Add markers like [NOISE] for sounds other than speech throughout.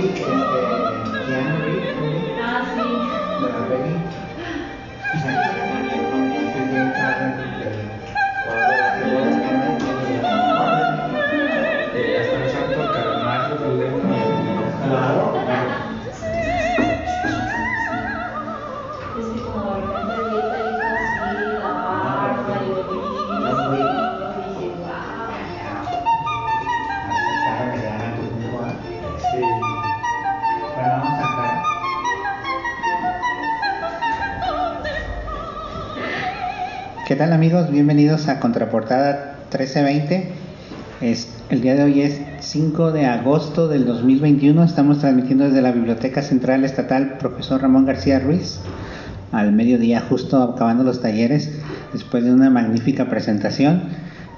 no es John Wick, este, Keanu Reeves, Ah, sí. de la peli. Tal amigos? Bienvenidos a Contraportada 1320. Es, el día de hoy es 5 de agosto del 2021. Estamos transmitiendo desde la Biblioteca Central Estatal Profesor Ramón García Ruiz al mediodía, justo acabando los talleres, después de una magnífica presentación.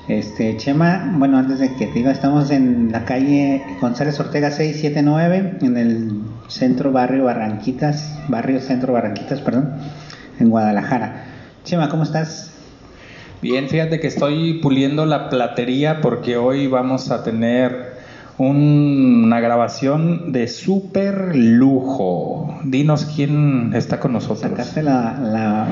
Este, Chema, bueno, antes de que te diga, estamos en la calle González Ortega 679, en el centro barrio Barranquitas, barrio centro Barranquitas, perdón, en Guadalajara. Chema, ¿cómo estás? Bien, fíjate que estoy puliendo la platería porque hoy vamos a tener un- una grabación de súper lujo. Dinos quién está con nosotros. ¿Sacaste la, la,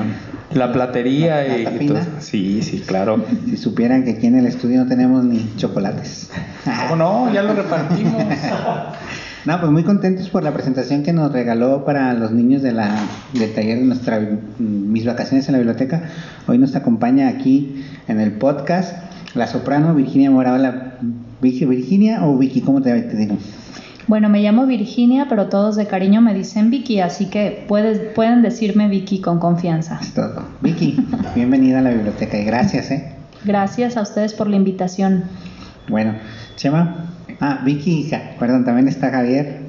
La platería la y, todo. Sí, sí, claro. Si supieran que aquí en el estudio no tenemos ni chocolates. ¿Cómo no? Ya lo repartimos. [LAUGHS] No, pues muy contentos por la presentación que nos regaló para los niños de la, del taller de nuestra mis vacaciones en la biblioteca. Hoy nos acompaña aquí en el podcast la soprano Virginia Mora. Hola, Vicky, Virginia o Vicky, ¿cómo te, te digo? Bueno, me llamo Virginia, pero todos de cariño me dicen Vicky, así que puedes, pueden decirme Vicky con confianza. Es todo. Vicky, bienvenida a la biblioteca y gracias, ¿eh? Gracias a ustedes por la invitación. Bueno, Chema. Ah, Vicky, ja- perdón, también está Javier.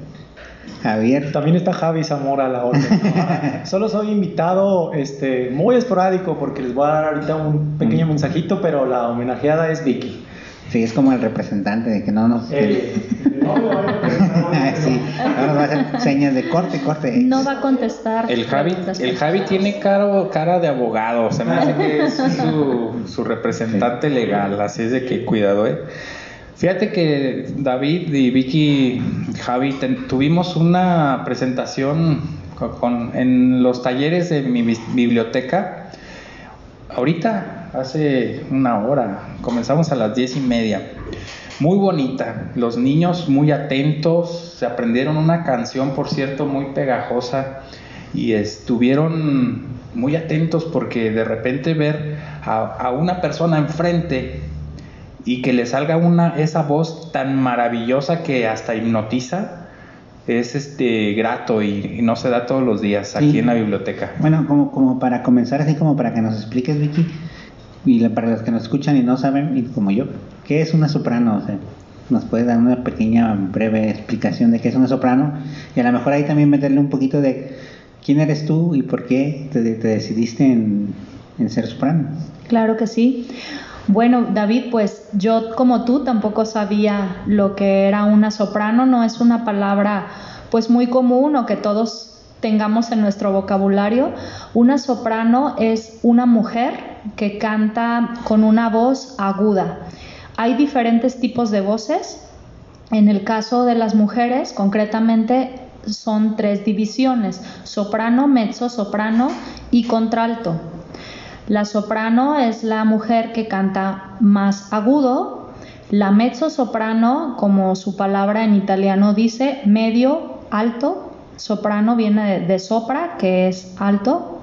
Javier. También está Javi Zamora a la orden. [LAUGHS] Solo soy invitado este, muy esporádico porque les voy a dar ahorita un pequeño Mm. mensajito, pero la homenajeada es Vicky. Sí, es como el representante de que no nos... Eh, no, no, [LAUGHS] sí, ahora va a hacer señas de corte, corte. No va a contestar. El Javi, el Javi tiene cara, cara de abogado, se me hace que es su, su representante legal, así es de que cuidado, ¿eh? Fíjate que David y Vicky, Javi, ten- tuvimos una presentación co- con- en los talleres de mi biblioteca. Ahorita, hace una hora, comenzamos a las diez y media. Muy bonita, los niños muy atentos, se aprendieron una canción, por cierto, muy pegajosa y estuvieron muy atentos porque de repente ver a, a una persona enfrente y que le salga una esa voz tan maravillosa que hasta hipnotiza es este grato y, y no se da todos los días aquí Sí. en la biblioteca. Bueno, como, como para comenzar, así como para que nos expliques, Vicky, y para los que nos escuchan y no saben, y como yo, ¿qué es una soprano? O sea, nos puedes dar una pequeña, breve explicación de qué es una soprano, y a lo mejor ahí también meterle un poquito de quién eres tú y por qué te, te decidiste en, en ser soprano. Claro que sí. Bueno, David, pues yo como tú tampoco sabía lo que era una soprano, no es una palabra pues muy común o que todos tengamos en nuestro vocabulario. Una soprano es una mujer que canta con una voz aguda. Hay diferentes tipos de voces. En el caso de las mujeres, concretamente son tres divisiones, soprano, mezzo soprano y contralto. La soprano es la mujer que canta más agudo. La mezzo soprano, como su palabra en italiano dice, medio, alto. Soprano viene de, de sopra, que es alto.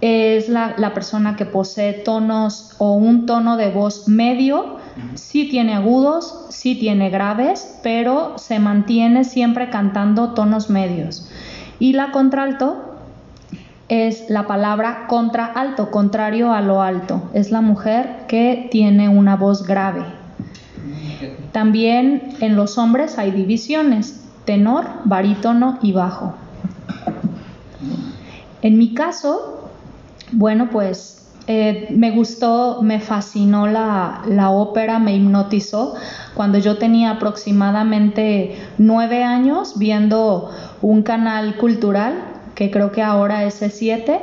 es la, la persona que posee tonos o un tono de voz medio, sí tiene agudos, sí tiene graves, pero se mantiene siempre cantando tonos medios. Y la contralto es la palabra contraalto, contrario a lo alto. Es la mujer que tiene una voz grave. También en los hombres hay divisiones, tenor, barítono y bajo. En mi caso, bueno, pues eh, me gustó, me fascinó la, la ópera, me hipnotizó cuando yo tenía aproximadamente nueve años viendo un canal cultural, que creo que ahora es C7.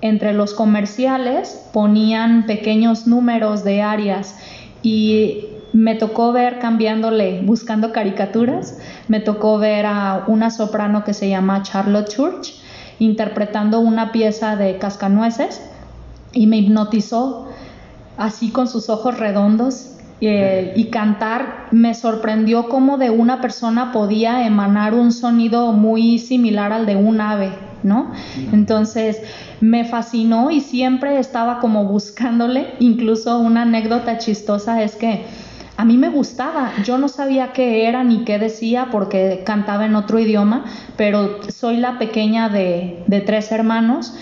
Entre los comerciales ponían pequeños números de arias y me tocó ver cambiándole, buscando caricaturas, me tocó ver a una soprano que se llama Charlotte Church interpretando una pieza de Cascanueces y me hipnotizó así con sus ojos redondos eh, y cantar me sorprendió cómo de una persona podía emanar un sonido muy similar al de un ave, ¿no? Entonces me fascinó y siempre estaba como buscándole, incluso una anécdota chistosa es que a mí me gustaba, yo no sabía qué era ni qué decía porque cantaba en otro idioma, pero soy la pequeña de, de tres hermanos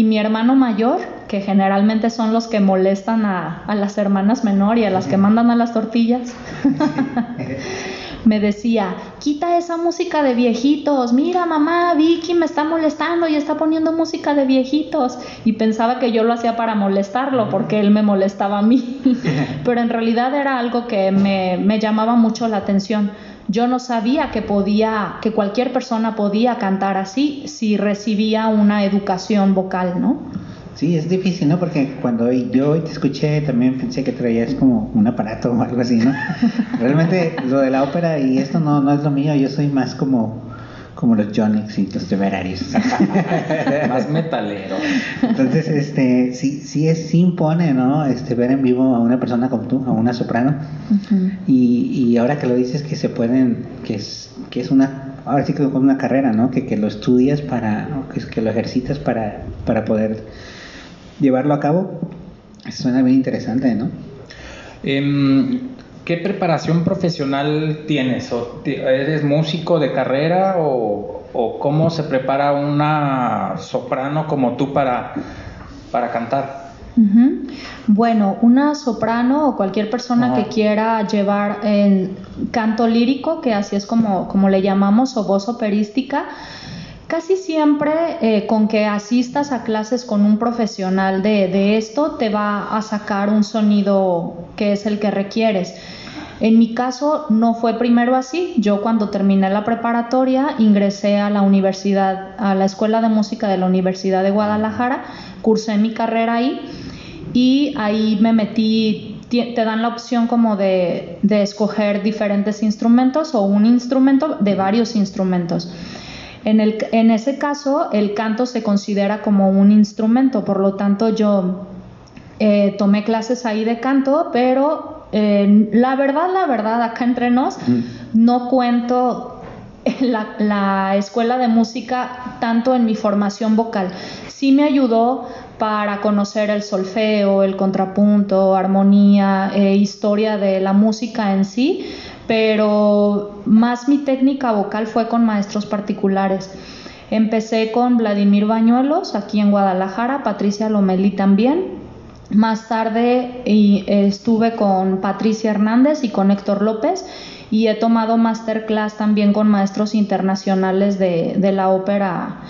y mi hermano mayor, que generalmente son los que molestan a, a las hermanas menor y a las que mandan a las tortillas, [LAUGHS] me decía, quita esa música de viejitos, mira mamá, Vicky me está molestando y está poniendo música de viejitos. Y pensaba que yo lo hacía para molestarlo, porque él me molestaba a mí. [LAUGHS] Pero en realidad era algo que me, me llamaba mucho la atención. Yo no sabía que podía, que cualquier persona podía cantar así si recibía una educación vocal, ¿no? Sí, es difícil, ¿no? Porque cuando yo hoy te escuché también pensé que traías como un aparato o algo así, ¿no? [LAUGHS] Realmente lo de la ópera y esto no, no es lo mío, yo soy más como, como los Jonix y los temerarios. [LAUGHS] Más metalero. Entonces, este, sí, sí, es, sí impone, ¿no? Este, ver en vivo a una persona como tú, a una soprano. y, y ahora que lo dices que se pueden, que es, que es una, ahora sí que como una carrera, ¿no? Que, que lo estudias para, que, que lo ejercitas para, para poder llevarlo a cabo, suena bien interesante, ¿no? Em, ¿Qué preparación profesional tienes? ¿O ti- ¿Eres músico de carrera o, o cómo se prepara una soprano como tú para, para cantar? Bueno, una soprano o cualquier persona que quiera llevar el canto lírico, que así es como, como le llamamos, o voz operística, casi siempre eh, con que asistas a clases con un profesional de, de esto te va a sacar un sonido que es el que requieres. En mi caso no fue primero así. Yo cuando terminé la preparatoria ingresé a la universidad, a la Escuela de Música de la Universidad de Guadalajara, cursé mi carrera ahí y ahí me metí, te dan la opción como de, de escoger diferentes instrumentos o un instrumento de varios instrumentos. En, el, en ese caso, el canto se considera como un instrumento, por lo tanto yo eh, tomé clases ahí de canto, pero eh, la verdad, la verdad, acá entre nos, no cuento [LAUGHS] la, la escuela de música tanto en mi formación vocal. Sí me ayudó para conocer el solfeo, el contrapunto, armonía, eh, historia de la música en sí, pero más mi técnica vocal fue con maestros particulares. Empecé con Vladimir Bañuelos aquí en Guadalajara, Patricia Lomelí también. Más tarde eh, estuve con Patricia Hernández y con Héctor López y he tomado masterclass también con maestros internacionales de, la ópera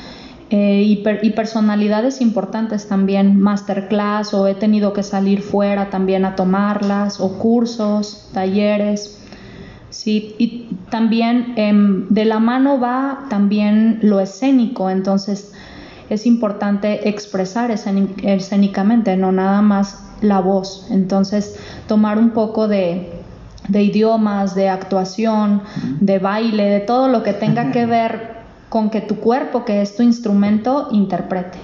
eh, y personalidades importantes también, masterclass o he tenido que salir fuera también a tomarlas o cursos, talleres. Sí, y también em, de la mano va también lo escénico, entonces es importante expresar escénicamente, no nada más la voz. Entonces, tomar un poco de, de idiomas, de actuación, de baile, de todo lo que tenga que [LAUGHS] ver con que tu cuerpo, que es tu instrumento, interprete.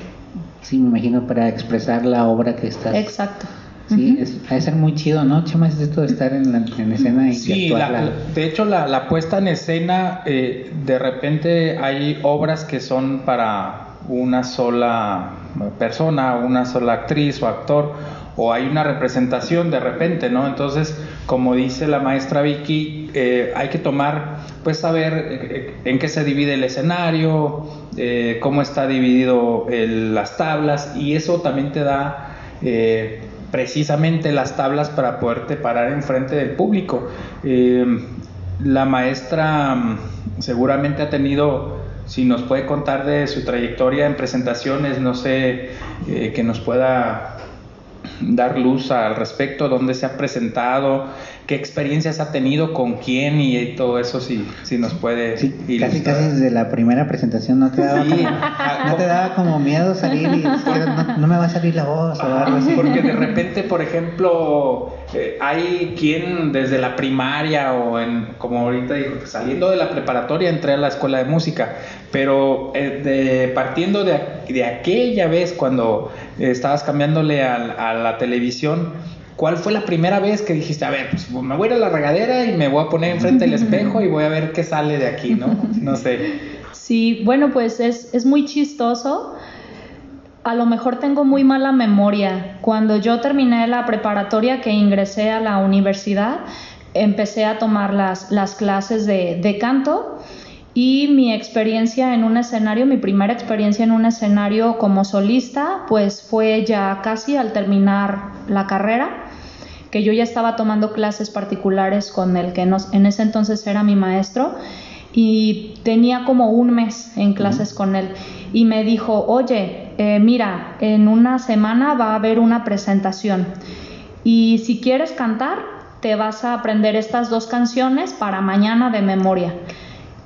Sí, me imagino para expresar la obra que estás. Exacto. Sí, es, de ser muy chido, ¿no? Chema, es esto de estar en, la, en escena y Sí, la- de hecho la, la puesta en escena, eh, de repente hay obras que son para una sola persona, una sola actriz o actor, o hay una representación de repente, ¿no? Entonces, como dice la maestra Vicky, eh, hay que tomar, pues saber eh, en qué se divide el escenario, eh, cómo está dividido el- las tablas, y eso también te da eh, precisamente las tablas para poderte parar enfrente del público. Eh, la maestra mm, seguramente ha tenido, si nos puede contar de su trayectoria en presentaciones, no sé, eh, que nos pueda dar luz al respecto, dónde se ha presentado, qué experiencias ha tenido, con quién y todo eso, si, si nos puede Sí, casi ilustrar. casi desde la primera presentación no te daba, Sí. como, no te daba como miedo salir y decir, no, no me va a salir la voz o algo así. Porque de repente, por ejemplo, eh, hay quien desde la primaria o en, como ahorita dijo, que saliendo de la preparatoria entré a la escuela de música, pero eh, de, partiendo de, de aquella vez cuando estabas cambiándole al- a, la televisión, ¿cuál fue la primera vez que dijiste, a ver, pues me voy a ir a la regadera y me voy a poner enfrente del [LAUGHS] espejo y voy a ver qué sale de aquí, ¿no? No sé. Sí, bueno, pues es, es muy chistoso. A lo mejor tengo muy mala memoria. Cuando yo terminé la preparatoria que ingresé a la universidad, empecé a tomar las, las clases de, de canto y mi experiencia en un escenario, mi primera experiencia en un escenario como solista, pues fue ya casi al terminar la carrera, que yo ya estaba tomando clases particulares con el que nos, en ese entonces era mi maestro y tenía como un mes en clases con él. Y me dijo, oye, eh, mira, en una semana va a haber una presentación. Y si quieres cantar, te vas a aprender estas dos canciones para mañana de memoria.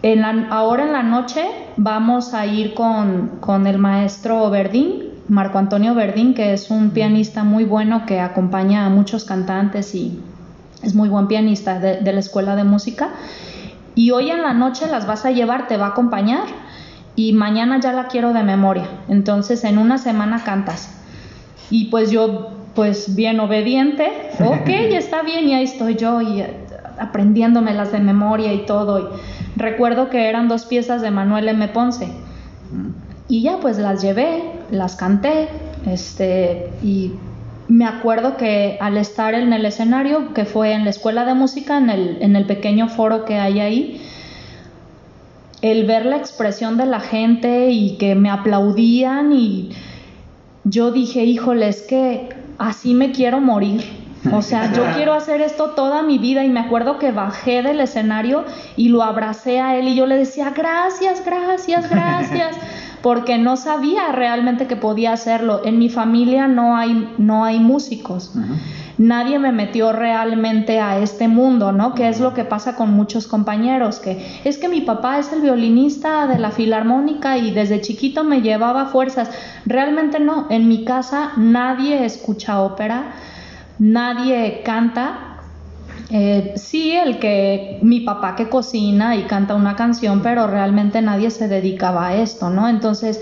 En la- ahora en la noche vamos a ir con, con el maestro Verdín, Marco Antonio Verdín, que es un pianista muy bueno que acompaña a muchos cantantes y es muy buen pianista de, de la escuela de música. Y hoy en la noche las vas a llevar, te va a acompañar y mañana ya la quiero de memoria. Entonces en una semana cantas. Y pues yo, pues bien obediente, [LAUGHS] ok, está bien, y ahí estoy yo y eh, aprendiéndomelas de memoria y todo. Y recuerdo que eran dos piezas de Manuel M. Ponce. Y ya pues las llevé, las canté, este, y me acuerdo que al estar en el escenario, que fue en la escuela de música, en el, en el pequeño foro que hay ahí, el ver la expresión de la gente y que me aplaudían y yo dije, híjole, es que así me quiero morir. O [LAUGHS] sea, yo quiero hacer esto toda mi vida y me acuerdo que bajé del escenario y lo abracé a él y yo le decía, gracias, gracias, gracias, [LAUGHS] porque no sabía realmente que podía hacerlo. En mi familia no hay, no hay músicos. Nadie me metió realmente a este mundo, ¿no? Que es lo que pasa con muchos compañeros, que es que mi papá es el violinista de la filarmónica y desde chiquito me llevaba fuerzas. Realmente no, en mi casa nadie escucha ópera, nadie canta. Eh, sí, el que mi papá que cocina y canta una canción, pero realmente nadie se dedicaba a esto, ¿no? Entonces,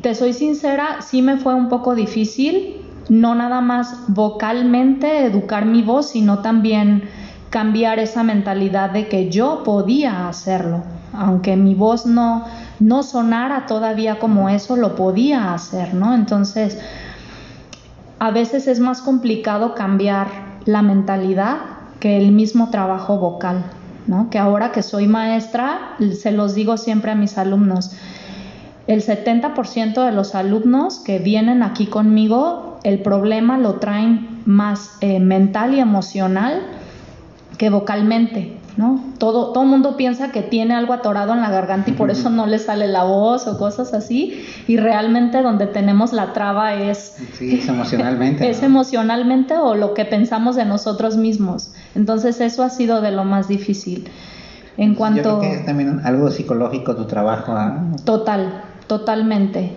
te soy sincera, sí me fue un poco difícil, no nada más vocalmente educar mi voz, sino también cambiar esa mentalidad de que yo podía hacerlo, aunque mi voz no no sonara todavía como eso, lo podía hacer, ¿no? Entonces, a veces es más complicado cambiar la mentalidad que el mismo trabajo vocal, ¿no? Que ahora que soy maestra, se los digo siempre a mis alumnos, el 70% de los alumnos que vienen aquí conmigo, el problema lo traen más eh, mental y emocional que vocalmente, ¿no? Todo todo mundo piensa que tiene algo atorado en la garganta y por eso no le sale la voz o cosas así, y realmente donde tenemos la traba es Sí, es emocionalmente. [LAUGHS] es ¿no? emocionalmente o lo que pensamos de nosotros mismos. Entonces eso ha sido de lo más difícil. En Yo cuanto creo que es también algo psicológico tu trabajo. ¿ah? total, totalmente.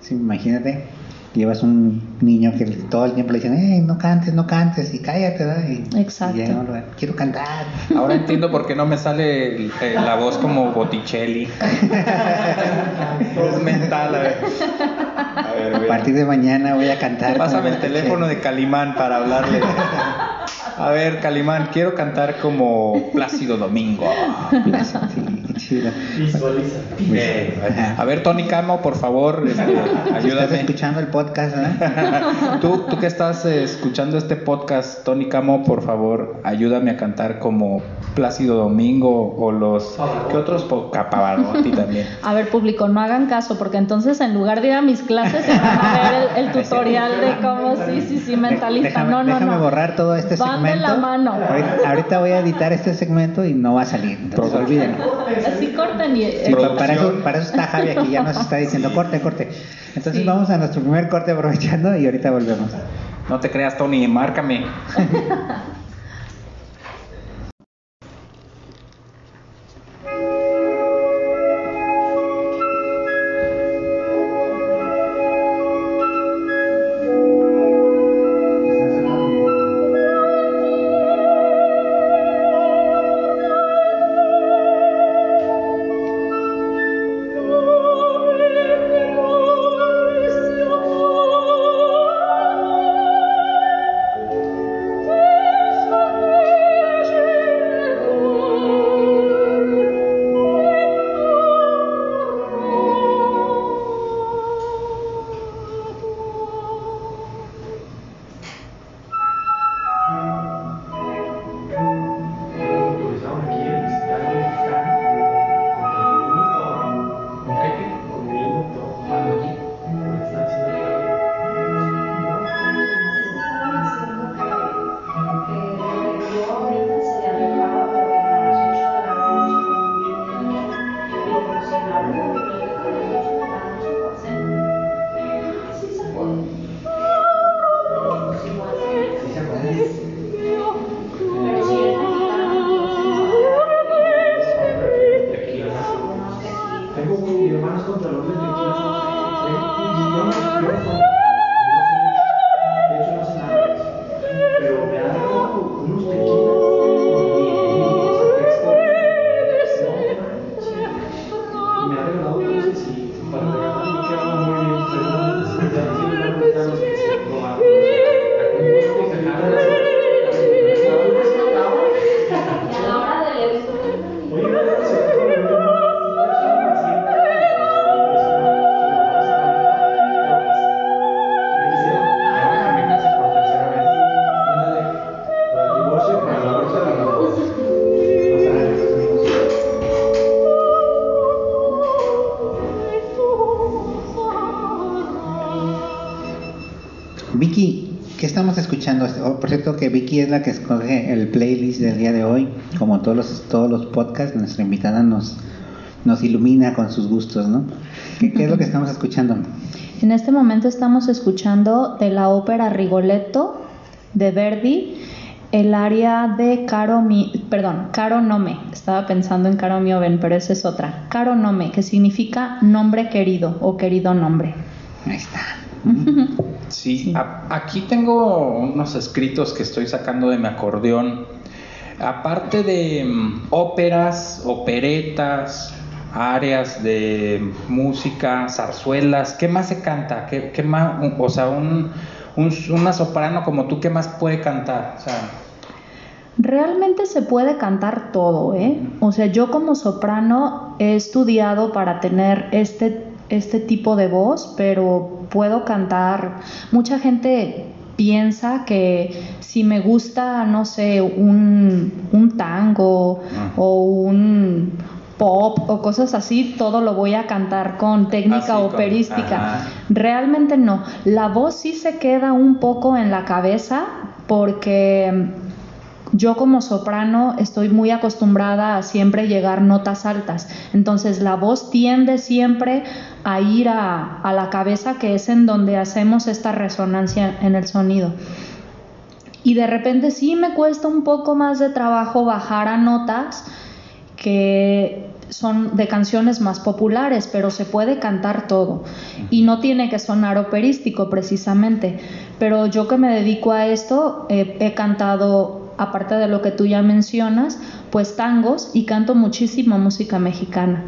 Sí, imagínate, llevas un niño que todo el tiempo le dicen, "Ey, no cantes, no cantes, y cállate, ¿verdad? Y, Exacto. y llega uno, quiero cantar. [LAUGHS] Ahora entiendo por qué no me sale el- eh, la voz como Botticelli. [LAUGHS] es mental, a ver. A ver, A güey. partir de mañana voy a cantar. Pásame el teléfono de Calimán para hablarle. [LAUGHS] A ver, Calimán, quiero cantar como Plácido Domingo. Sí, sí. Visualiza. Eh, a ver, Tony Camo, por favor, [LAUGHS] este, Estás ayúdame. escuchando el podcast, ¿verdad? [LAUGHS] Tú, tú que estás eh, escuchando este podcast, Tony Camo, por favor, ayúdame a cantar como Plácido Domingo o los... ¿Qué otros? Po- Pavarotti también. [LAUGHS] A ver, público, no hagan caso, porque entonces en lugar de ir a mis clases, se van a ver el, el tutorial de cómo, sí, sí, sí, mentalista. Déjame, no, no, déjame no. borrar todo este Van de segmento. la mano. Ahorita, ahorita voy a editar este segmento y no va a salir. Entonces olvídenlo. Así corten y... Sí, pa- para, eso, para eso está Javi aquí, ya nos está diciendo corte, corte. Entonces Sí. vamos a nuestro primer corte aprovechando y ahorita volvemos. No te creas, Tony, márcame. [LAUGHS] escuchando? Oh, por cierto que Vicky es la que escoge el playlist del día de hoy. Como todos los, todos los podcasts, nuestra invitada nos, nos ilumina con sus gustos, ¿no? ¿Qué, qué es lo que estamos escuchando? En este momento estamos escuchando de la ópera Rigoletto de Verdi el área de Caro mi, perdón, Caro Nome. Estaba pensando en Caro Mioven, pero esa es otra. Caro Nome, que significa nombre querido o querido nombre. Ahí está. [LAUGHS] Sí, a- aquí tengo unos escritos que estoy sacando de mi acordeón. Aparte de mm, óperas, operetas, áreas de música, zarzuelas, ¿qué más se canta? ¿Qué, qué más, un- o sea, un, un- una soprano como tú, ¿qué más puede cantar? O sea, Realmente se puede cantar todo, ¿eh? O sea, yo como soprano he estudiado para tener este, este tipo de voz, pero puedo cantar. Mucha gente piensa que si me gusta, no sé, un, un tango Ah. o un pop o cosas así, todo lo voy a cantar con técnica Así, con- operística. Realmente no. La voz sí se queda un poco en la cabeza porque yo como soprano estoy muy acostumbrada a siempre llegar notas altas. Entonces la voz tiende siempre a ir a, la cabeza que es en donde hacemos esta resonancia en el sonido. Y de repente sí me cuesta un poco más de trabajo bajar a notas que son de canciones más populares, pero se puede cantar todo y no tiene que sonar operístico precisamente. Pero yo que me dedico a esto, eh, he cantado, aparte de lo que tú ya mencionas, pues tangos y canto muchísima música mexicana.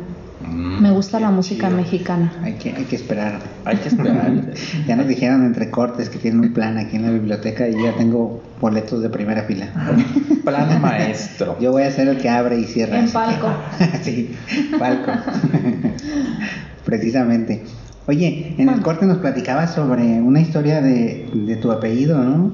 mm, Me gusta la música chido. mexicana. Hay que, hay que esperar. Hay que esperar. [LAUGHS] Ya nos dijeron entre cortes que tienen un plan aquí en la biblioteca y ya tengo boletos de primera fila. [LAUGHS] Plan maestro. Yo voy a ser el que abre y cierra. En palco. [LAUGHS] sí, palco. Precisamente. Oye, en el corte nos platicabas sobre una historia de, de tu apellido, ¿no?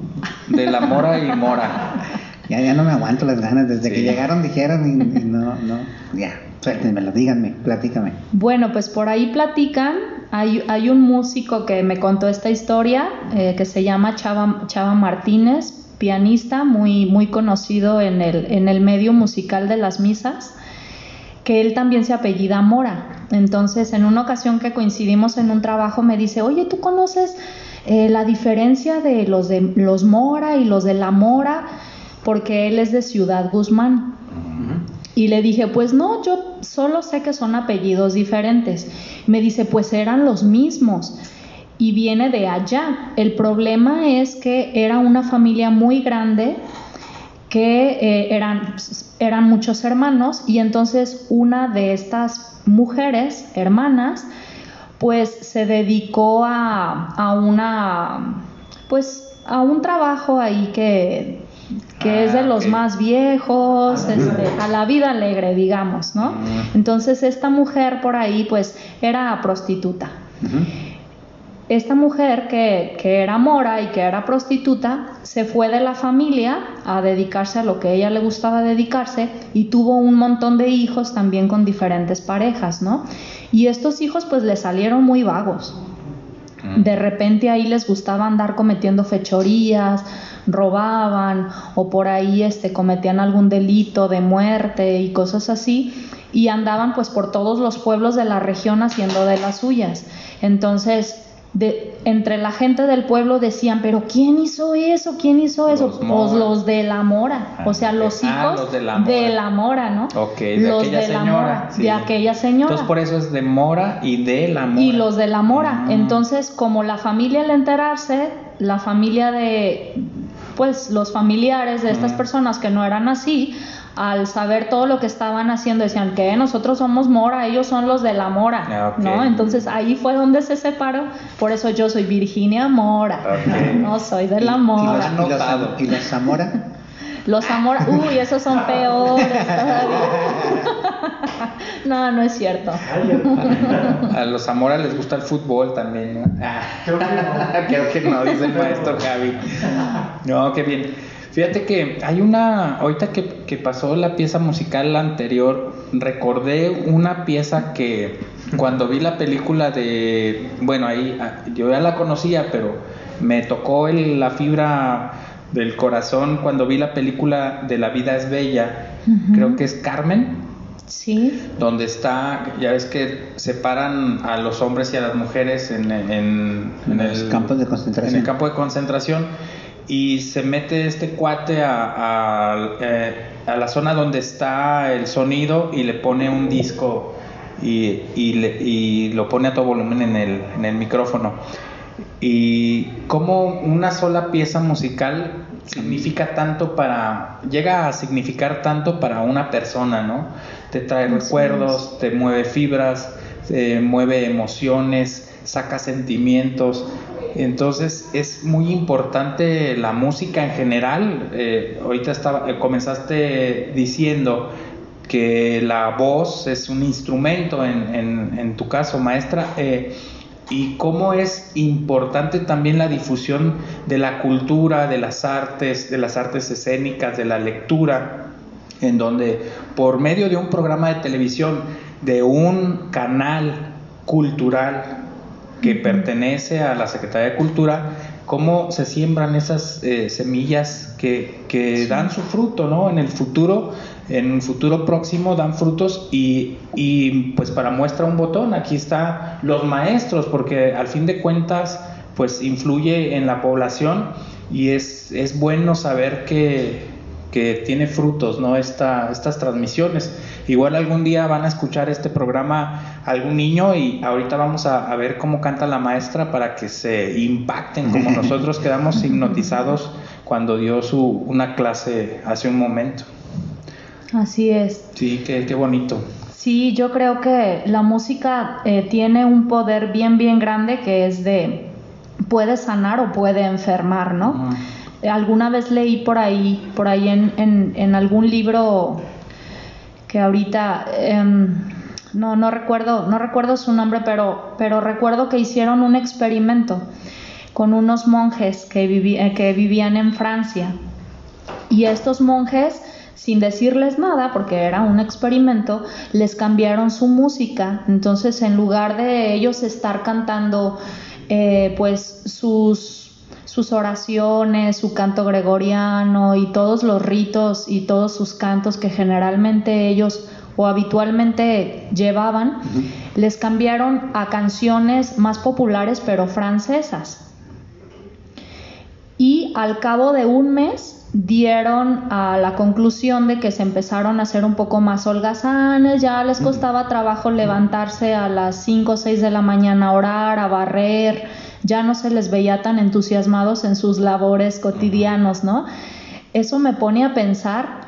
De la mora y mora. [LAUGHS] Ya, ya no me aguanto las ganas. Desde Sí. que llegaron dijeron y, y no, no. Ya, suéltenmelo, díganme, platícame. Bueno, pues por ahí platican. Hay, hay un músico que me contó esta historia eh, que se llama Chava, Chava Martínez, pianista muy, muy conocido en el, en el medio musical de las misas, que él también se apellida Mora. Entonces, en una ocasión que coincidimos en un trabajo, me dice, oye, ¿tú conoces eh, la diferencia de los de los Mora y los de la Mora? Porque él es de Ciudad Guzmán. Y le dije, pues no, yo solo sé que son apellidos diferentes. Me dice, pues eran los mismos. Y viene de allá. El problema es que era una familia muy grande que eh, eran, eran muchos hermanos y entonces una de estas mujeres, hermanas, pues se dedicó a, a una, pues a un trabajo ahí que, que es de Ah, los más viejos, A la vida este, alegre. a la vida alegre, digamos, ¿no? Mm. Entonces esta mujer por ahí pues era prostituta. Esta mujer que, que era mora y que era prostituta se fue de la familia a dedicarse a lo que ella le gustaba dedicarse y tuvo un montón de hijos también con diferentes parejas, ¿no? Y estos hijos pues le salieron muy vagos. De repente ahí les gustaba andar cometiendo fechorías, robaban o por ahí este, cometían algún delito de muerte y cosas así y andaban pues por todos los pueblos de la región haciendo de las suyas. Entonces, de, entre la gente del pueblo decían, pero ¿quién hizo eso? ¿Quién hizo eso? Los Pues los de la mora, Ah, o sea, los hijos Ah, los de la Mora. de la mora, ¿no? Ok, de los aquella de la señora, mora, sí. de aquella señora. Entonces por eso es de mora y de la mora. Y los de la mora. Ah. Entonces, como la familia al enterarse, la familia de, pues los familiares de estas Mm. personas que no eran así, al saber todo lo que estaban haciendo, decían que nosotros somos mora, ellos son los de la mora, Ah. ¿no? Entonces ahí fue donde se separó. Por eso yo soy Virginia Mora, no soy de la ¿Y- y mora. los- y los. ¿Y los Zamora? Los Zamora, uy, esos son peores todavía. [LAUGHS] no, no es cierto. A los Zamora les gusta el fútbol también, ¿no? Ah, Creo que no. [LAUGHS] Creo que no, dice el maestro Javi. No, qué bien. Fíjate que hay una, ahorita que, que pasó la pieza musical anterior, recordé una pieza que cuando vi la película de, bueno, ahí ah, yo ya la conocía, pero me tocó el- la fibra del corazón cuando vi la película de La vida es bella, creo que es Carmen Sí, donde está, ya ves que separan a los hombres y a las mujeres en, en- en En los campos de concentración. En el campo de concentración y se mete este cuate a, a, eh, a la zona donde está el sonido y le pone un disco y, y le- y lo pone a todo volumen en el, en el micrófono. Y como una sola pieza musical significa tanto para, llega a significar tanto para una persona, ¿no? Te trae recuerdos, te mueve fibras, te mueve emociones, saca sentimientos. Entonces es muy importante la música en general. Eh, ahorita estaba, eh, comenzaste diciendo que la voz es un instrumento en, en- tu caso, maestra. eh, y cómo es importante también la difusión de la cultura, de las artes, de las artes escénicas, de la lectura, en donde por medio de un programa de televisión, de un canal cultural que pertenece a la Secretaría de Cultura, cómo se siembran esas eh, semillas que, que dan su fruto, ¿no? En el futuro, en un futuro próximo dan frutos y, y, pues para muestra un botón, aquí está los maestros, porque al fin de cuentas pues influye en la población y es, es bueno saber que, que tiene frutos, ¿no? Esta, estas transmisiones. Igual algún día van a escuchar este programa algún niño y ahorita vamos a, a ver cómo canta la maestra para que se impacten como [LAUGHS] nosotros quedamos hipnotizados cuando dio su, una clase hace un momento. así es. Sí, qué, qué bonito. Sí, yo creo que la música eh, tiene un poder bien, bien grande que es de puede sanar o puede enfermar, ¿no? Alguna vez leí por ahí, por ahí en, en, en algún libro que ahorita em, no, no recuerdo, no recuerdo su nombre, pero, pero recuerdo que hicieron un experimento con unos monjes que, viví- eh, que vivían en Francia. Y estos monjes, sin decirles nada, porque era un experimento, les cambiaron su música. Entonces, en lugar de ellos estar cantando, eh, pues sus, sus oraciones, su canto gregoriano y todos los ritos y todos sus cantos que generalmente ellos o habitualmente llevaban, les cambiaron a canciones más populares pero francesas. Y al cabo de un mes dieron a la conclusión de que se empezaron a hacer un poco más holgazanes, ya les costaba trabajo levantarse a las 5 o 6 de la mañana a orar, a barrer, ya no se les veía tan entusiasmados en sus labores cotidianos, ¿no? Eso me pone a pensar,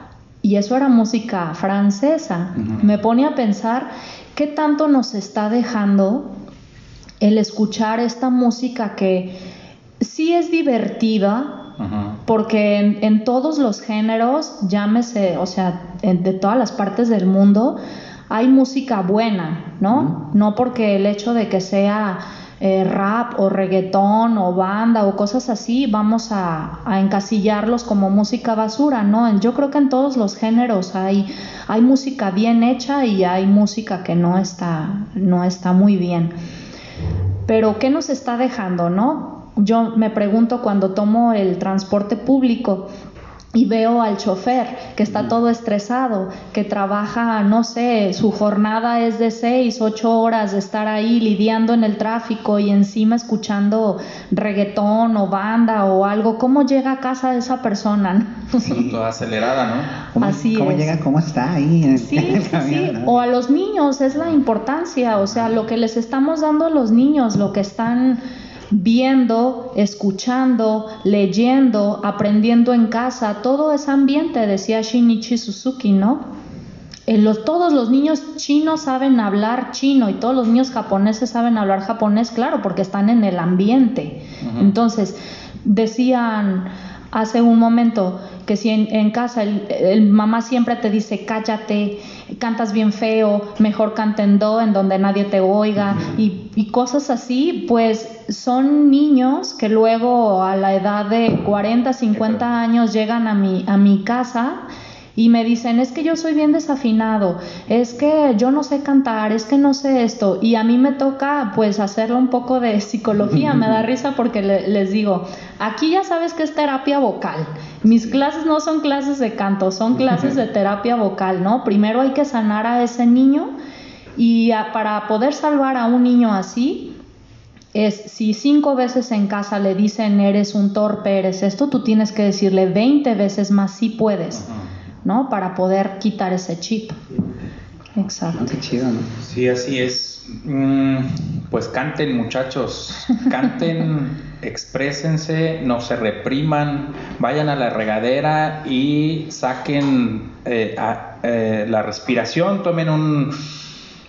y eso era música francesa, me pone a pensar qué tanto nos está dejando el escuchar esta música que sí es divertida, Ajá. porque en, en todos los géneros, llámese, o sea, en- de todas las partes del mundo, hay música buena, ¿no? No porque el hecho de que sea eh, rap o reggaetón o banda o cosas así, vamos a, a encasillarlos como música basura, ¿no? Yo creo que en todos los géneros hay, hay música bien hecha y hay música que no está, no está muy bien. Pero ¿qué nos está dejando, no? Yo me pregunto cuando tomo el transporte público y veo al chofer que está todo estresado, que trabaja, no sé, su jornada es de seis, ocho horas de estar ahí lidiando en el tráfico y encima escuchando reggaetón o banda o algo. ¿Cómo llega a casa esa persona? [LAUGHS] Toda acelerada, ¿no? ¿Cómo, Así cómo es. llega? ¿Cómo está ahí? En, Sí, en el sí, [LAUGHS] camión, sí. ¿no? O a los niños, es la importancia, o sea, lo que les estamos dando a los niños, lo que están viendo, escuchando, leyendo, aprendiendo en casa, todo ese ambiente, decía Shinichi Suzuki, ¿no? Eh, los- todos los niños chinos saben hablar chino y todos los niños japoneses saben hablar japonés, claro, porque están en el ambiente. Entonces, decían hace un momento que si en, en casa el, el mamá siempre te dice cállate, cantas bien feo, mejor canta en do en donde nadie te oiga y, y cosas así, pues son niños que luego a la edad de 40, 50 años llegan a mi, a mi casa y me dicen, es que yo soy bien desafinado, es que yo no sé cantar, es que no sé esto. Y a mí me toca pues hacerle un poco de psicología, me da [LAUGHS] risa porque le- les digo, aquí ya sabes que es terapia vocal. Mis clases no son clases de canto, son [LAUGHS] clases de terapia vocal, ¿no? Primero hay que sanar a ese niño y a- para poder salvar a un niño así, es si cinco veces en casa le dicen eres un torpe, eres esto, tú tienes que decirle 20 veces más si puedes, ¿no? Para poder quitar ese chip. Exacto. No, qué chido, ¿no? Sí, así es. Mm, pues canten, muchachos. Canten, [LAUGHS] exprésense, no se repriman, vayan a la regadera y saquen eh, a- eh, la respiración, tomen un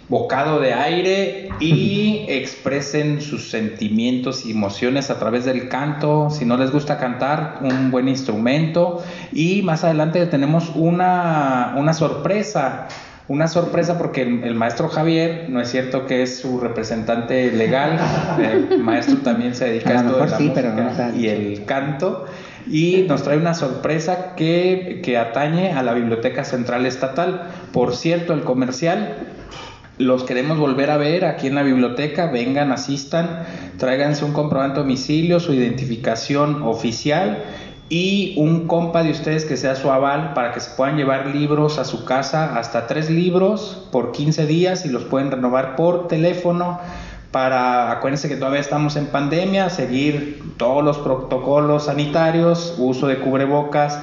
bocado de aire y [LAUGHS] expresen sus sentimientos y emociones a través del canto. Si no les gusta cantar, un buen instrumento. Y más adelante tenemos una, una sorpresa. Una sorpresa porque el, el maestro Javier, no es cierto que es su representante legal, [LAUGHS] el maestro también se dedica A esto de la sí, pero música no y el canto y nos trae una sorpresa que, que atañe a la Biblioteca Central Estatal. Por cierto, el comercial los queremos volver a ver aquí en la biblioteca, vengan, asistan, tráiganse un comprobante de domicilio, su identificación oficial y un compa de ustedes que sea su aval para que se puedan llevar libros a su casa, hasta tres libros por 15 días y los pueden renovar por teléfono para, acuérdense que todavía estamos en pandemia, seguir todos los protocolos sanitarios, uso de cubrebocas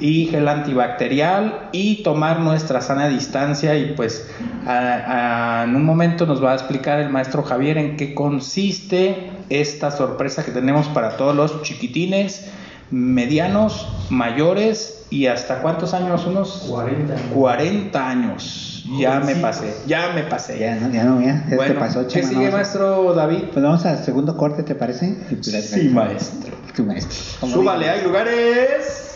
y gel antibacterial y tomar nuestra sana distancia y pues a- a- en un momento nos va a explicar el maestro Javier en qué consiste esta sorpresa que tenemos para todos los chiquitines, medianos, mayores y hasta cuántos años, unos 40 años. 40 años. Ya me pasé, ya me pasé. Ya no, ya no, ya, ya bueno, te pasó, ¿qué sigue, maestro David? Pues vamos al segundo corte, ¿te parece? Sí, maestro. Tu maestro. Súbale, hay lugares.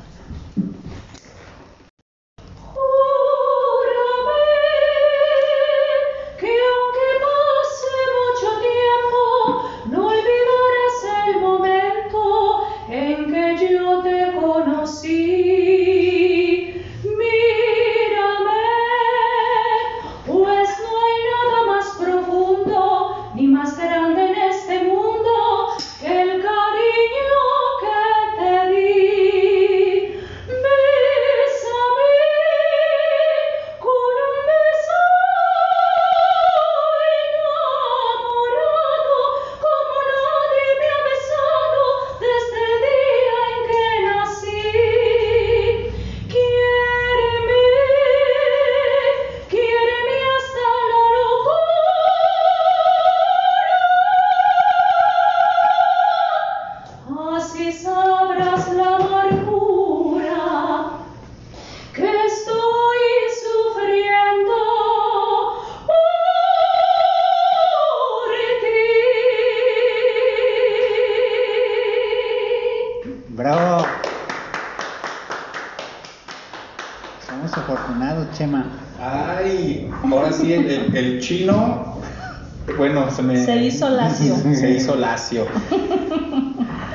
se me... Se hizo lacio. [LAUGHS] Se hizo lacio.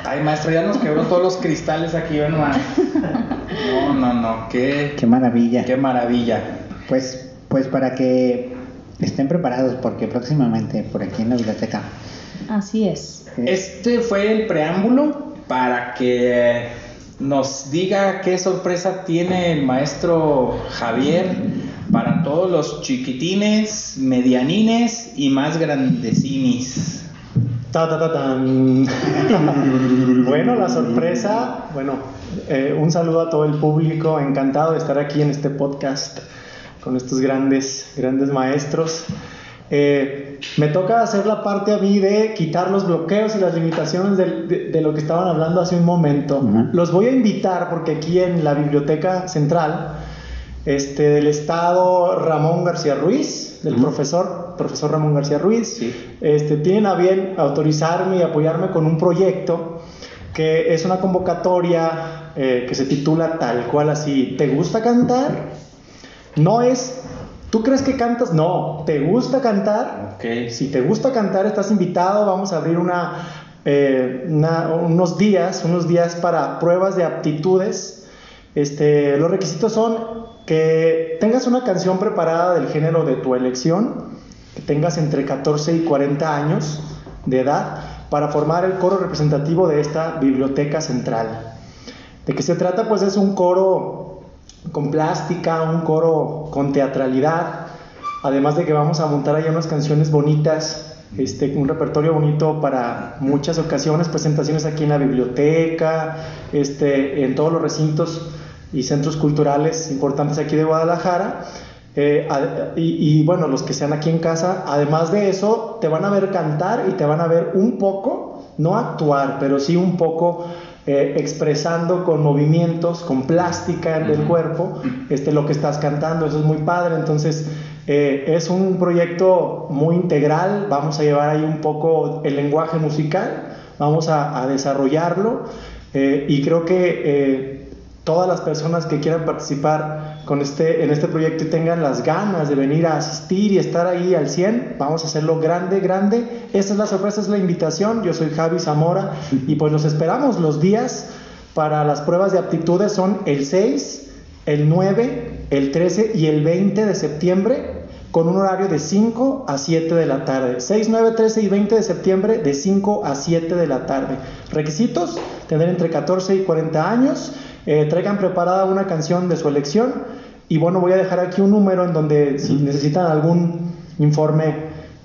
Ay, maestro, ya nos quebró todos los cristales aquí, ven. No, no, no, qué, Qué maravilla. qué maravilla. Pues, pues para que estén preparados, porque próximamente por aquí en la biblioteca. Así es. Este fue el preámbulo para que nos diga qué sorpresa tiene el maestro Javier para todos los chiquitines, medianines y más grandecinis. Ta, ta, ta, tan. [LAUGHS] bueno, la sorpresa, bueno, eh, un saludo a todo el público, encantado de estar aquí en este podcast con estos grandes, grandes maestros. Eh, me toca hacer la parte a mí de quitar los bloqueos y las limitaciones del- de, de lo que estaban hablando hace un momento. Ujú. Los voy a invitar porque aquí en la Biblioteca Central este, del Estado Ramón García Ruiz, del profesor, profesor Ramón García Ruiz, Sí. este, tienen a bien autorizarme y apoyarme con un proyecto que es una convocatoria eh, que se titula tal cual así, ¿te gusta cantar? No es, ¿tú crees que cantas? No, ¿te gusta cantar? Ok. Si te gusta cantar, estás invitado. Vamos a abrir una, eh, una- unos días, unos días para pruebas de aptitudes. Este, los requisitos son que tengas una canción preparada del género de tu elección, que tengas entre 14 y 40 años de edad para formar el coro representativo de esta biblioteca central. ¿De qué se trata? Pues es un coro con plástica, un coro con teatralidad, además de que vamos a montar ahí unas canciones bonitas, este, un repertorio bonito para muchas ocasiones, presentaciones aquí en la biblioteca, este, en todos los recintos y centros culturales importantes aquí de Guadalajara. Eh, y, y, bueno, los que sean aquí en casa, además de eso, te van a ver cantar y te van a ver un poco, no actuar, pero sí un poco eh, expresando con movimientos, con plástica del cuerpo, este, lo que estás cantando, eso es muy padre, entonces eh, es un proyecto muy integral, vamos a llevar ahí un poco el lenguaje musical, vamos a, a desarrollarlo eh, y creo que eh, todas las personas que quieran participar con este, en este proyecto y tengan las ganas de venir a asistir y estar ahí al 100, vamos a hacerlo grande, grande. Esta es la sorpresa, es la invitación. Yo soy Javi Zamora y pues los esperamos. Los días para las pruebas de aptitudes son el 6, el 9, el 13 y el 20 de septiembre con un horario de 5 a 7 de la tarde. 6, 9, 13 y 20 de septiembre de 5 a 7 de la tarde. Requisitos, tener entre 14 y 40 años, eh, traigan preparada una canción de su elección y bueno, voy a dejar aquí un número en donde si necesitan algún informe,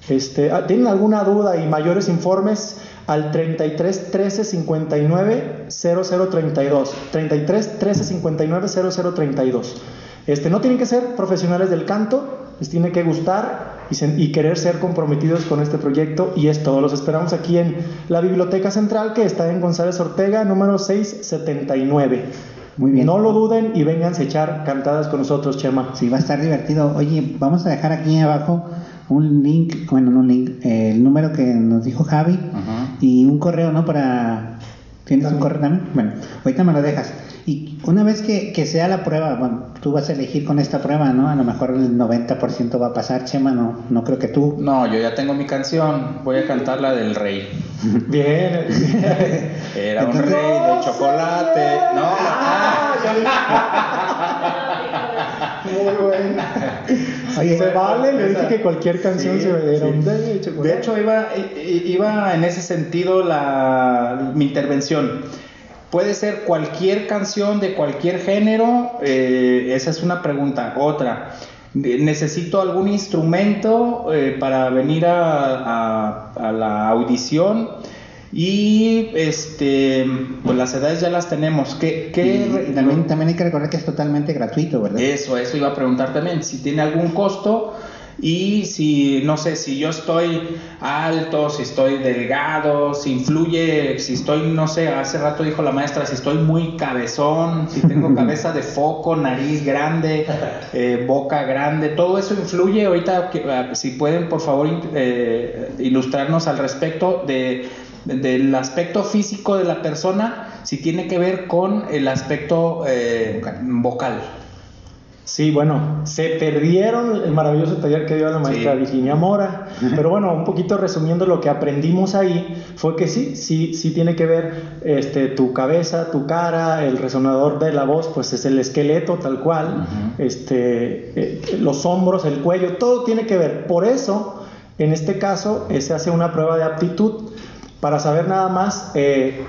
este, ah, tienen alguna duda y mayores informes al 33 13 59 0032. 33 13 59 0032. Este, no tienen que ser profesionales del canto, les tiene que gustar y, sen- y querer ser comprometidos con este proyecto y es todo. Los esperamos aquí en la Biblioteca Central que está en González Ortega, número 679. Muy bien. No lo duden y vénganse a echar cantadas con nosotros, Chema. Sí, va a estar divertido. Oye, vamos a dejar aquí abajo un link, bueno, no un link, eh, el número que nos dijo Javi Ajá. y un correo, ¿no? Para... ¿Tienes un correo también? Bueno, ahorita me lo dejas. Y una vez que, que sea la prueba, bueno, tú vas a elegir con esta prueba, ¿no? A lo mejor el 90% va a pasar, Chema, no, no creo que tú. No, yo ya tengo mi canción. Voy a cantar la del rey. [LAUGHS] Bien. Era un rey de chocolate. No, ah, Muy buena. Oye, se vale, le dije que cualquier canción Sí, se era sí. un de chocolate. De hecho, iba, iba en ese sentido la, mi intervención. Puede ser cualquier canción de cualquier género, eh, esa es una pregunta. Otra, necesito algún instrumento eh, para venir a, a- a la audición y este, pues las edades ya las tenemos. ¿Qué, qué y también, también hay que recordar que es totalmente gratuito, ¿verdad? eso, eso iba a preguntar también, si tiene algún costo y si, no sé, si yo estoy alto, si estoy delgado, si influye, si estoy, no sé, hace rato dijo la maestra, si estoy muy cabezón, si tengo [LAUGHS] cabeza de foco, nariz grande, eh, boca grande, todo eso influye. Ahorita, ah, si pueden, por favor, eh, ilustrarnos al respecto de del aspecto físico de la persona si tiene que ver con el aspecto eh, vocal. Sí, bueno, se perdieron el maravilloso taller que dio la maestra Sí. Virginia Mora, pero bueno, un poquito resumiendo lo que aprendimos ahí, fue que sí, sí, sí tiene que ver este, tu cabeza, tu cara, el resonador de la voz, pues es el esqueleto tal cual, este, eh, los hombros, el cuello, todo tiene que ver. Por eso, en este caso, eh, se hace una prueba de aptitud para saber nada más eh,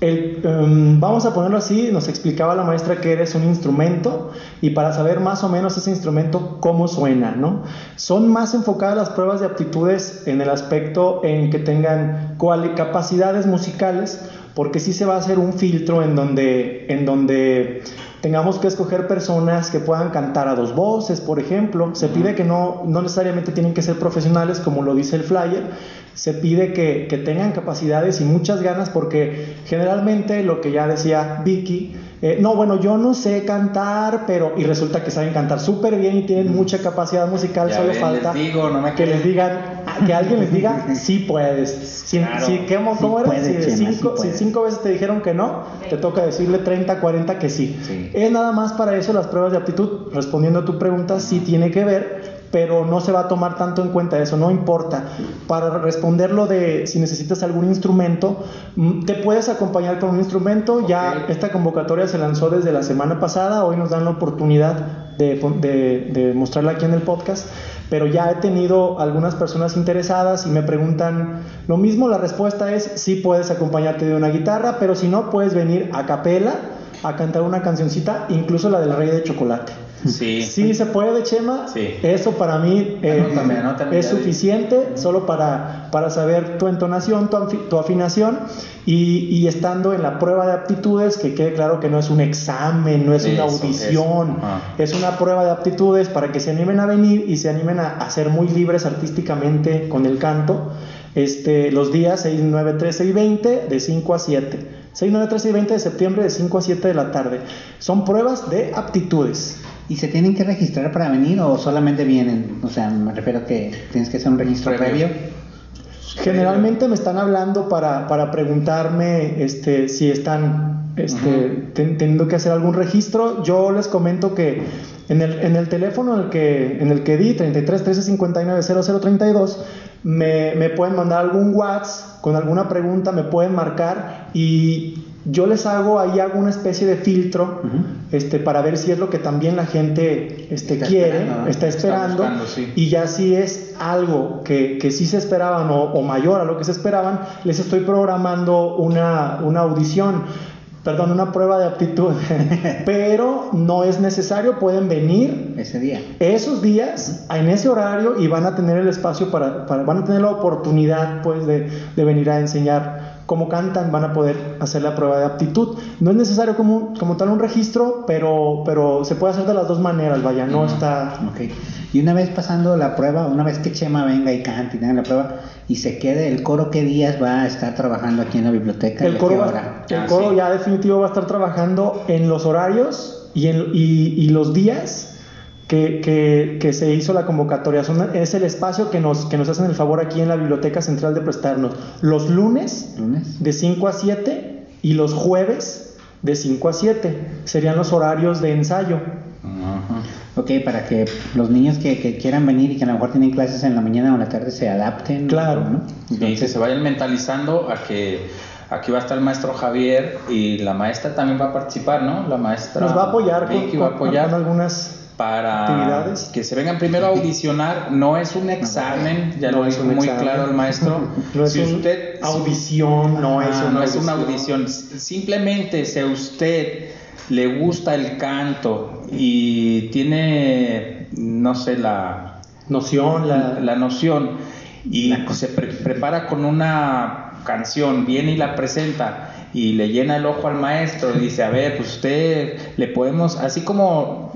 em, vamos a ponerlo así, nos explicaba la maestra que eres un instrumento y para saber más o menos ese instrumento cómo suena, ¿no? Son más enfocadas las pruebas de aptitudes en el aspecto en que tengan capacidades musicales, porque sí se va a hacer un filtro en donde, en donde tengamos que escoger personas que puedan cantar a dos voces, por ejemplo. Se pide que no, no necesariamente tienen que ser profesionales, como lo dice el flyer. Se pide que, que tengan capacidades y muchas ganas, porque generalmente lo que ya decía Vicky, eh, no, bueno, yo no sé cantar, pero. Y resulta que saben cantar súper bien y tienen mucha capacidad musical, Ya solo ven, falta les digo, no me que les digan, que alguien les diga, [LAUGHS] sí puedes. Si, Claro. si- ¿cómo, Sí cómo puedes, Si de Chema, sí cinco, si cinco veces te dijeron que no, te toca decirle 30, 40 que sí. Sí. Es nada más para eso las pruebas de aptitud. Respondiendo a tu pregunta, sí tiene que ver, pero no se va a tomar tanto en cuenta eso, no importa. Para responder lo de si necesitas algún instrumento, mm, te puedes acompañar con un instrumento. Ya esta convocatoria se lanzó desde la semana pasada, hoy nos dan la oportunidad de, pon- de- de mostrarla aquí en el podcast, pero ya he tenido algunas personas interesadas y me preguntan lo mismo, la respuesta es sí puedes acompañarte de una guitarra, pero si no puedes venir a capela a cantar una cancioncita, incluso la del Rey de Chocolate. Sí. Sí se puede, Chema. Sí. Eso para mí eh, Anótame, anótame, es suficiente solo para, para saber tu entonación, tu, tu afinación y, y estando en la prueba de aptitudes, que quede claro que no es un examen, no es una Eso, audición, eso. Ah. es una prueba de aptitudes para que se animen a venir y se animen a, a ser muy libres artísticamente con el canto. Este, los días 6, 9, 13 y 20 de 5 a 7. 6, 9, 13 y 20 de septiembre de 5 a 7 de la tarde. Son pruebas de aptitudes. ¿Y se tienen que registrar para venir o solamente vienen? O sea, me refiero que tienes que hacer un registro Previo. previo. Generalmente me están hablando para, para preguntarme este, si están este, ten- teniendo que hacer algún registro. Yo les comento que en el, en el teléfono en el que, en el que di, 33 13 59 00 32, me, me pueden mandar algún WhatsApp con alguna pregunta, me pueden marcar y yo les hago, ahí hago una especie de filtro este, para ver si es lo que también la gente este, Está quiere, está Está esperando. buscando, sí. Y ya si es algo que, que sí se esperaban o, o mayor a lo que se esperaban, les estoy programando una, una audición, perdón, una prueba de aptitud. [LAUGHS] Pero no es necesario, pueden venir Ese día. esos días en ese horario y van a tener el espacio para, para- van a tener la oportunidad pues de, de venir a enseñar cómo cantan, van a poder hacer la prueba de aptitud. No es necesario como, como tal un registro, pero, pero se puede hacer de las dos maneras, vaya, no está... Ok. Y una vez pasando la prueba, una vez que Chema venga y cante y tenga la prueba y se quede, ¿el coro qué días va a estar trabajando aquí en la biblioteca? El coro, va- el Ah, coro sí. ya definitivo va a estar trabajando en los horarios y, en- y- y los días que, que- que se hizo la convocatoria. Son- es el espacio que nos, que nos hacen el favor aquí en la Biblioteca Central de prestarnos. Los lunes ¿Lunes? de 5 a 7 y los jueves de 5 a 7 serían los horarios de ensayo. Ok, para que los niños que, que quieran venir y que a lo mejor tienen clases en la mañana o en la tarde se adapten. Claro. ¿no? Y que se vayan mentalizando a que aquí va a estar el maestro Javier y la maestra también va a participar, ¿no? La maestra Nos va a apoyar con, va a con- apoyar con algunas para actividades. que se vengan primero a audicionar. No es un examen, ya No lo dijo muy examen. claro el maestro. [LAUGHS] No es si usted audición, no es una no es una audición. Simplemente si a usted le gusta el canto y tiene, no sé, la, noción, la, la noción y se pre- prepara con una canción, viene y la presenta y le llena el ojo al maestro y dice, a ver, pues usted le podemos, así como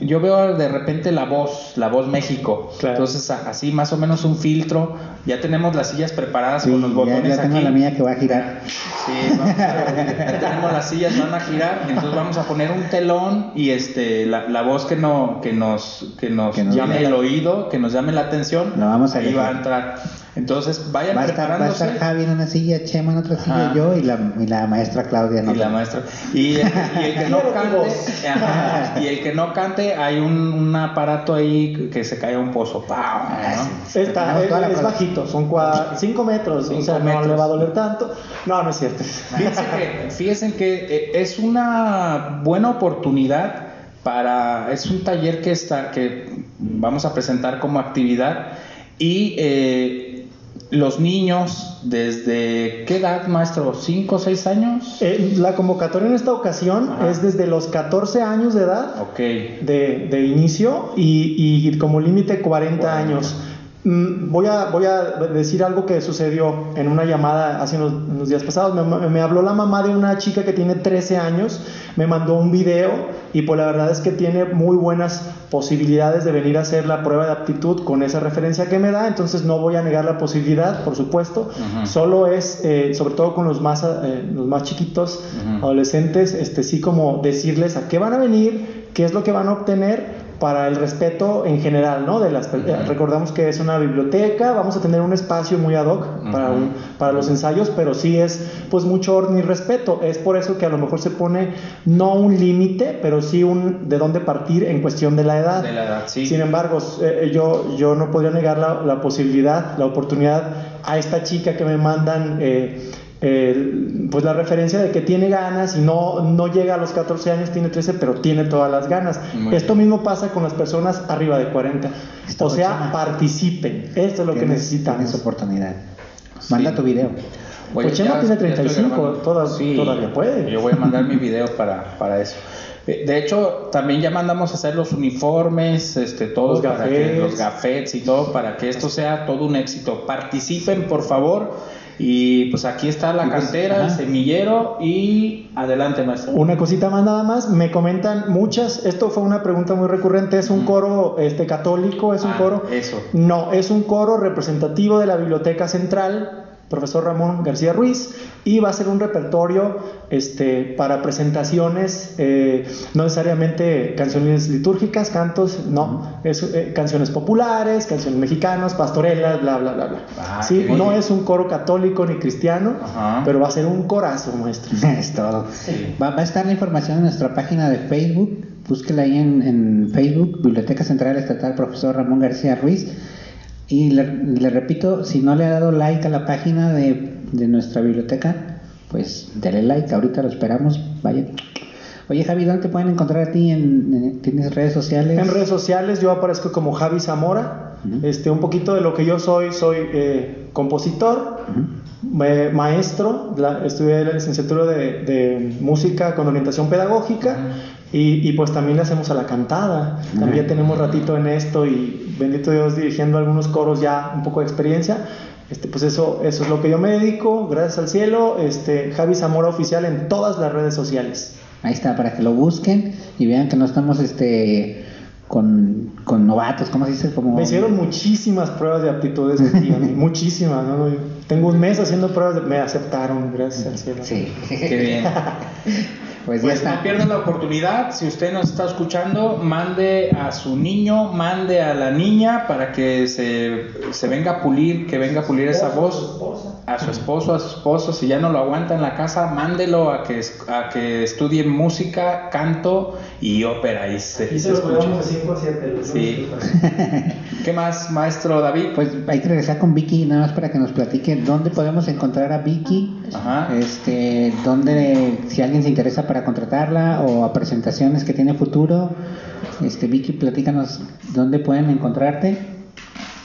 yo veo de repente la voz, la voz México, Claro. entonces así más o menos un filtro, ya tenemos las sillas preparadas Sí, con los ya, botones ya tengo aquí. la mía que va a girar. Sí, vamos a- ya tenemos las sillas, van a girar, entonces vamos a poner un telón y este la, la voz que no que nos que nos Que nos llame el la- oído, que nos llame la atención, La vamos a ahí elegir. va a entrar. Entonces vayan Va a, estar, va a preparándose estar Javi en una silla, Chema en otra silla, Ajá. yo y la, y la maestra Claudia en y la maestra y, el- y el que no cante ajá, y el que no cante hay un, un aparato ahí que se cae a un pozo ¡pau! ¿no? Tenemos es, es prueba. Bajito, son 5 metros, Cinco o sea, no metros. le va a doler tanto. No, no es cierto. Fíjense que, fíjense que eh, es una buena oportunidad para, es un taller que está, que vamos a presentar como actividad y eh, los niños desde qué edad, maestro, cinco o seis años, Eh, la convocatoria en esta ocasión Ajá. es desde los 14 años de edad ok, de, de inicio y, y como límite 40 años. Mm, Voy a, voy a decir algo que sucedió en una llamada hace unos, unos días pasados. Me, me habló la mamá de una chica que tiene 13 años, me mandó un video y pues la verdad es que tiene muy buenas posibilidades de venir a hacer la prueba de aptitud con esa referencia que me da. Entonces no voy a negar la posibilidad, por supuesto. Ujú. Solo es, eh, sobre todo con los más, eh, los más chiquitos, Ujú. adolescentes, este, sí como decirles a qué van a venir, qué es lo que van a obtener para el respeto en general, ¿no? De las, eh, Ujú. Recordamos que es una biblioteca, vamos a tener un espacio muy ad hoc para, un- para los ensayos, pero sí es pues mucho orden y respeto. Es por eso que a lo mejor se pone no un límite, pero sí un de dónde partir en cuestión de la edad. de la edad, sí. Sin embargo, eh, yo, yo no podría negar la, la posibilidad, la oportunidad a esta chica que me mandan, eh, eh, pues la referencia de que tiene ganas y no, no llega a los 14 años, tiene 13, pero tiene todas las ganas. Muy Esto mismo pasa con las personas arriba de 40. Está O sea, participen. Esto es lo que necesitamos. Tienes oportunidad. Manda Sí. tu video. Oye, Pues Chema ya- tiene ya estoy 35, grabando. toda- todavía puede. Yo voy a mandar mi video para, para eso. Eh, De hecho, también ya mandamos a hacer los uniformes, este, todo Los para que los gafetes y todo para que esto sea todo un éxito. Participen, por favor. Y pues aquí está la pues, cantera, el semillero y adelante, maestro. Una cosita más nada más, me comentan muchas, esto fue una pregunta muy recurrente, ¿es un coro este, católico? ¿Es un Ah, coro? eso. No, es un coro representativo de la Biblioteca Central, profesor Ramón García Ruiz, y va a ser un repertorio este, para presentaciones, eh, no necesariamente canciones litúrgicas, cantos, no, es eh, canciones populares, canciones mexicanas, pastorelas, bla, bla, bla, bla. Ah, sí, no bien. es un coro católico ni cristiano, Ajá. pero va a ser un corazo, maestro. [LAUGHS] es todo. Sí. Va, va a estar la información en nuestra página de Facebook. Búsquela ahí en, en Facebook, Biblioteca Central Estatal Profesor Ramón García Ruiz. Y le, le repito, si no le ha dado like a la página de, de nuestra biblioteca, pues dele like, ahorita lo esperamos, vaya. Oye Javi, ¿dónde te pueden encontrar a ti? En, en- ¿Tienes redes sociales? En redes sociales yo aparezco como Javi Zamora. Este, un poquito de lo que yo soy, soy eh, compositor, eh, maestro, la- estudié la licenciatura de, de música con orientación pedagógica y, y pues también le hacemos a la cantada. También ya tenemos ratito en esto y bendito Dios dirigiendo algunos coros ya un poco de experiencia. Este, pues eso, eso es lo que yo me dedico, gracias al cielo. Este, Javi Zamora Oficial en todas las redes sociales. Ahí está, para que lo busquen y vean que no estamos este con, con novatos, ¿cómo se dice? Como... Me hicieron muchísimas pruebas de aptitudes aquí, a mí, muchísimas. ¿no? Tengo un mes haciendo pruebas, de- me aceptaron, gracias al cielo. Sí. Qué bien. [LAUGHS] Pues ya Pues está. no pierdan la oportunidad, si usted nos está escuchando, mande a su niño, mande a la niña para que se, se venga a pulir, que venga a pulir esa voz, a su esposo, a su esposo, si ya no lo aguanta en la casa, mándelo a que, a que estudie música, canto y ópera y se, Y se se los escuche. cuidamos de 5 a 7. Sí. [LAUGHS] ¿Qué más, maestro David? Pues hay que regresar con Vicky nada más para que nos platique dónde podemos encontrar a Vicky, Ajá. este, dónde, si alguien se interesa para contratarla o a presentaciones que tiene futuro, este, Vicky, platícanos dónde pueden encontrarte,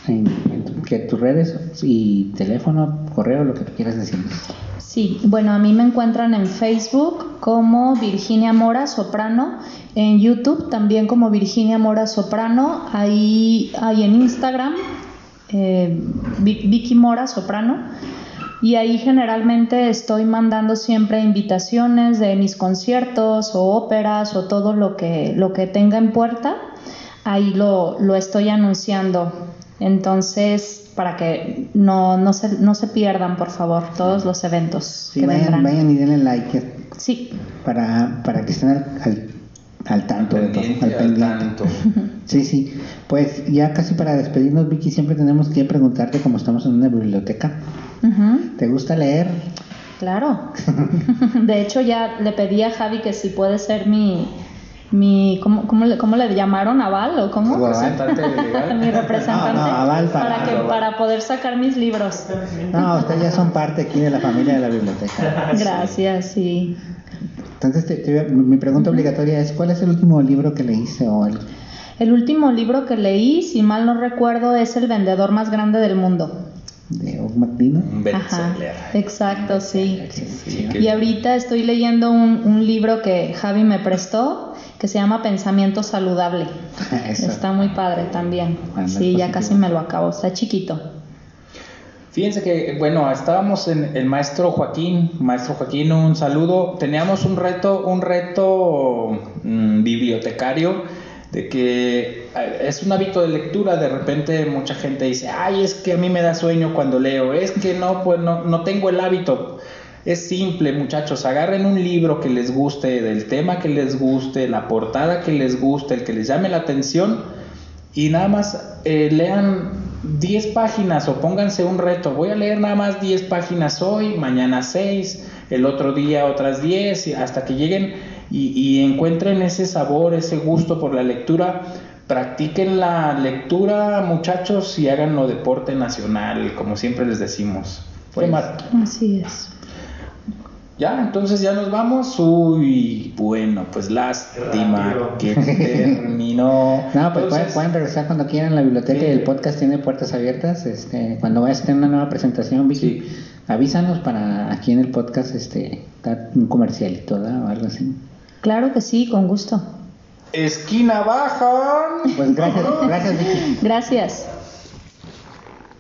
en, en tu- que tus redes y teléfono, correo, lo que tú quieras decirnos. Sí, bueno, a mí me encuentran en Facebook como Virginia Mora Soprano, en YouTube también como Virginia Mora Soprano, ahí, ahí en Instagram, eh, Vi- Vicky Mora Soprano, y ahí generalmente estoy mandando siempre invitaciones de mis conciertos o óperas o todo lo que, lo que tenga en puerta, ahí lo, lo estoy anunciando. Entonces, para que no, no, se, no se pierdan, por favor, todos los eventos Sí, que vayan, vendrán. vayan y denle like Sí, para, para que estén al, al, al tanto de todo, Pendiente, al al pendiente. tanto. [LAUGHS] Sí, sí. Pues ya casi para despedirnos, Vicky, siempre tenemos que preguntarte, como estamos en una biblioteca, ¿te gusta leer? claro. [LAUGHS] De hecho, ya le pedí a Javi que si puede ser mi, mi ¿cómo, cómo le, cómo le llamaron? ¿Aval o cómo? Representante legal. mi representante No, no, aval para- que, para poder sacar mis libros. No, ustedes ya son parte aquí de la familia de la biblioteca. [LAUGHS] Gracias, sí. Entonces, te- te- mi pregunta obligatoria es, ¿cuál es el último libro que leíste o el... El último libro que leí, si mal no recuerdo, es El vendedor más grande del mundo. De Og McDino? Un bestseller. exacto, sí. Y ahorita estoy leyendo un, un libro que Javi me prestó que se llama Pensamiento Saludable. [LAUGHS] Eso. Está muy padre también. Anda, Sí, ya casi me lo acabo. Está chiquito. Fíjense que, bueno, estábamos en el maestro Joaquín, maestro Joaquín, un saludo. Teníamos un reto, un reto mm, bibliotecario de que eh, es un hábito de lectura. De repente mucha gente dice, ay, es que a mí me da sueño cuando leo, es que no, pues no, no tengo el hábito. Es simple, muchachos, agarren un libro que les guste, del tema que les guste, la portada que les guste, el que les llame la atención y nada más eh, lean 10 páginas o pónganse un reto. Voy a leer nada más 10 páginas hoy, mañana 6, el otro día otras 10, y hasta que lleguen y encuentren ese sabor, ese gusto por la lectura. Practiquen la lectura, muchachos, y háganlo deporte nacional, como siempre les decimos. Pues. Así es. Ya, entonces ya nos vamos. Uy, bueno, pues lástima que terminó. [LAUGHS] No, pues pueden, Entonces, pueden regresar cuando quieran. La biblioteca y el podcast tiene puertas abiertas. Este, cuando vayas a tener una nueva presentación, Vicky, Sí. avísanos para aquí en el podcast este, dar un comercialito ¿verdad? o algo así. Claro que sí, con gusto. Esquina baja. Pues gracias, gracias Vicky. Gracias.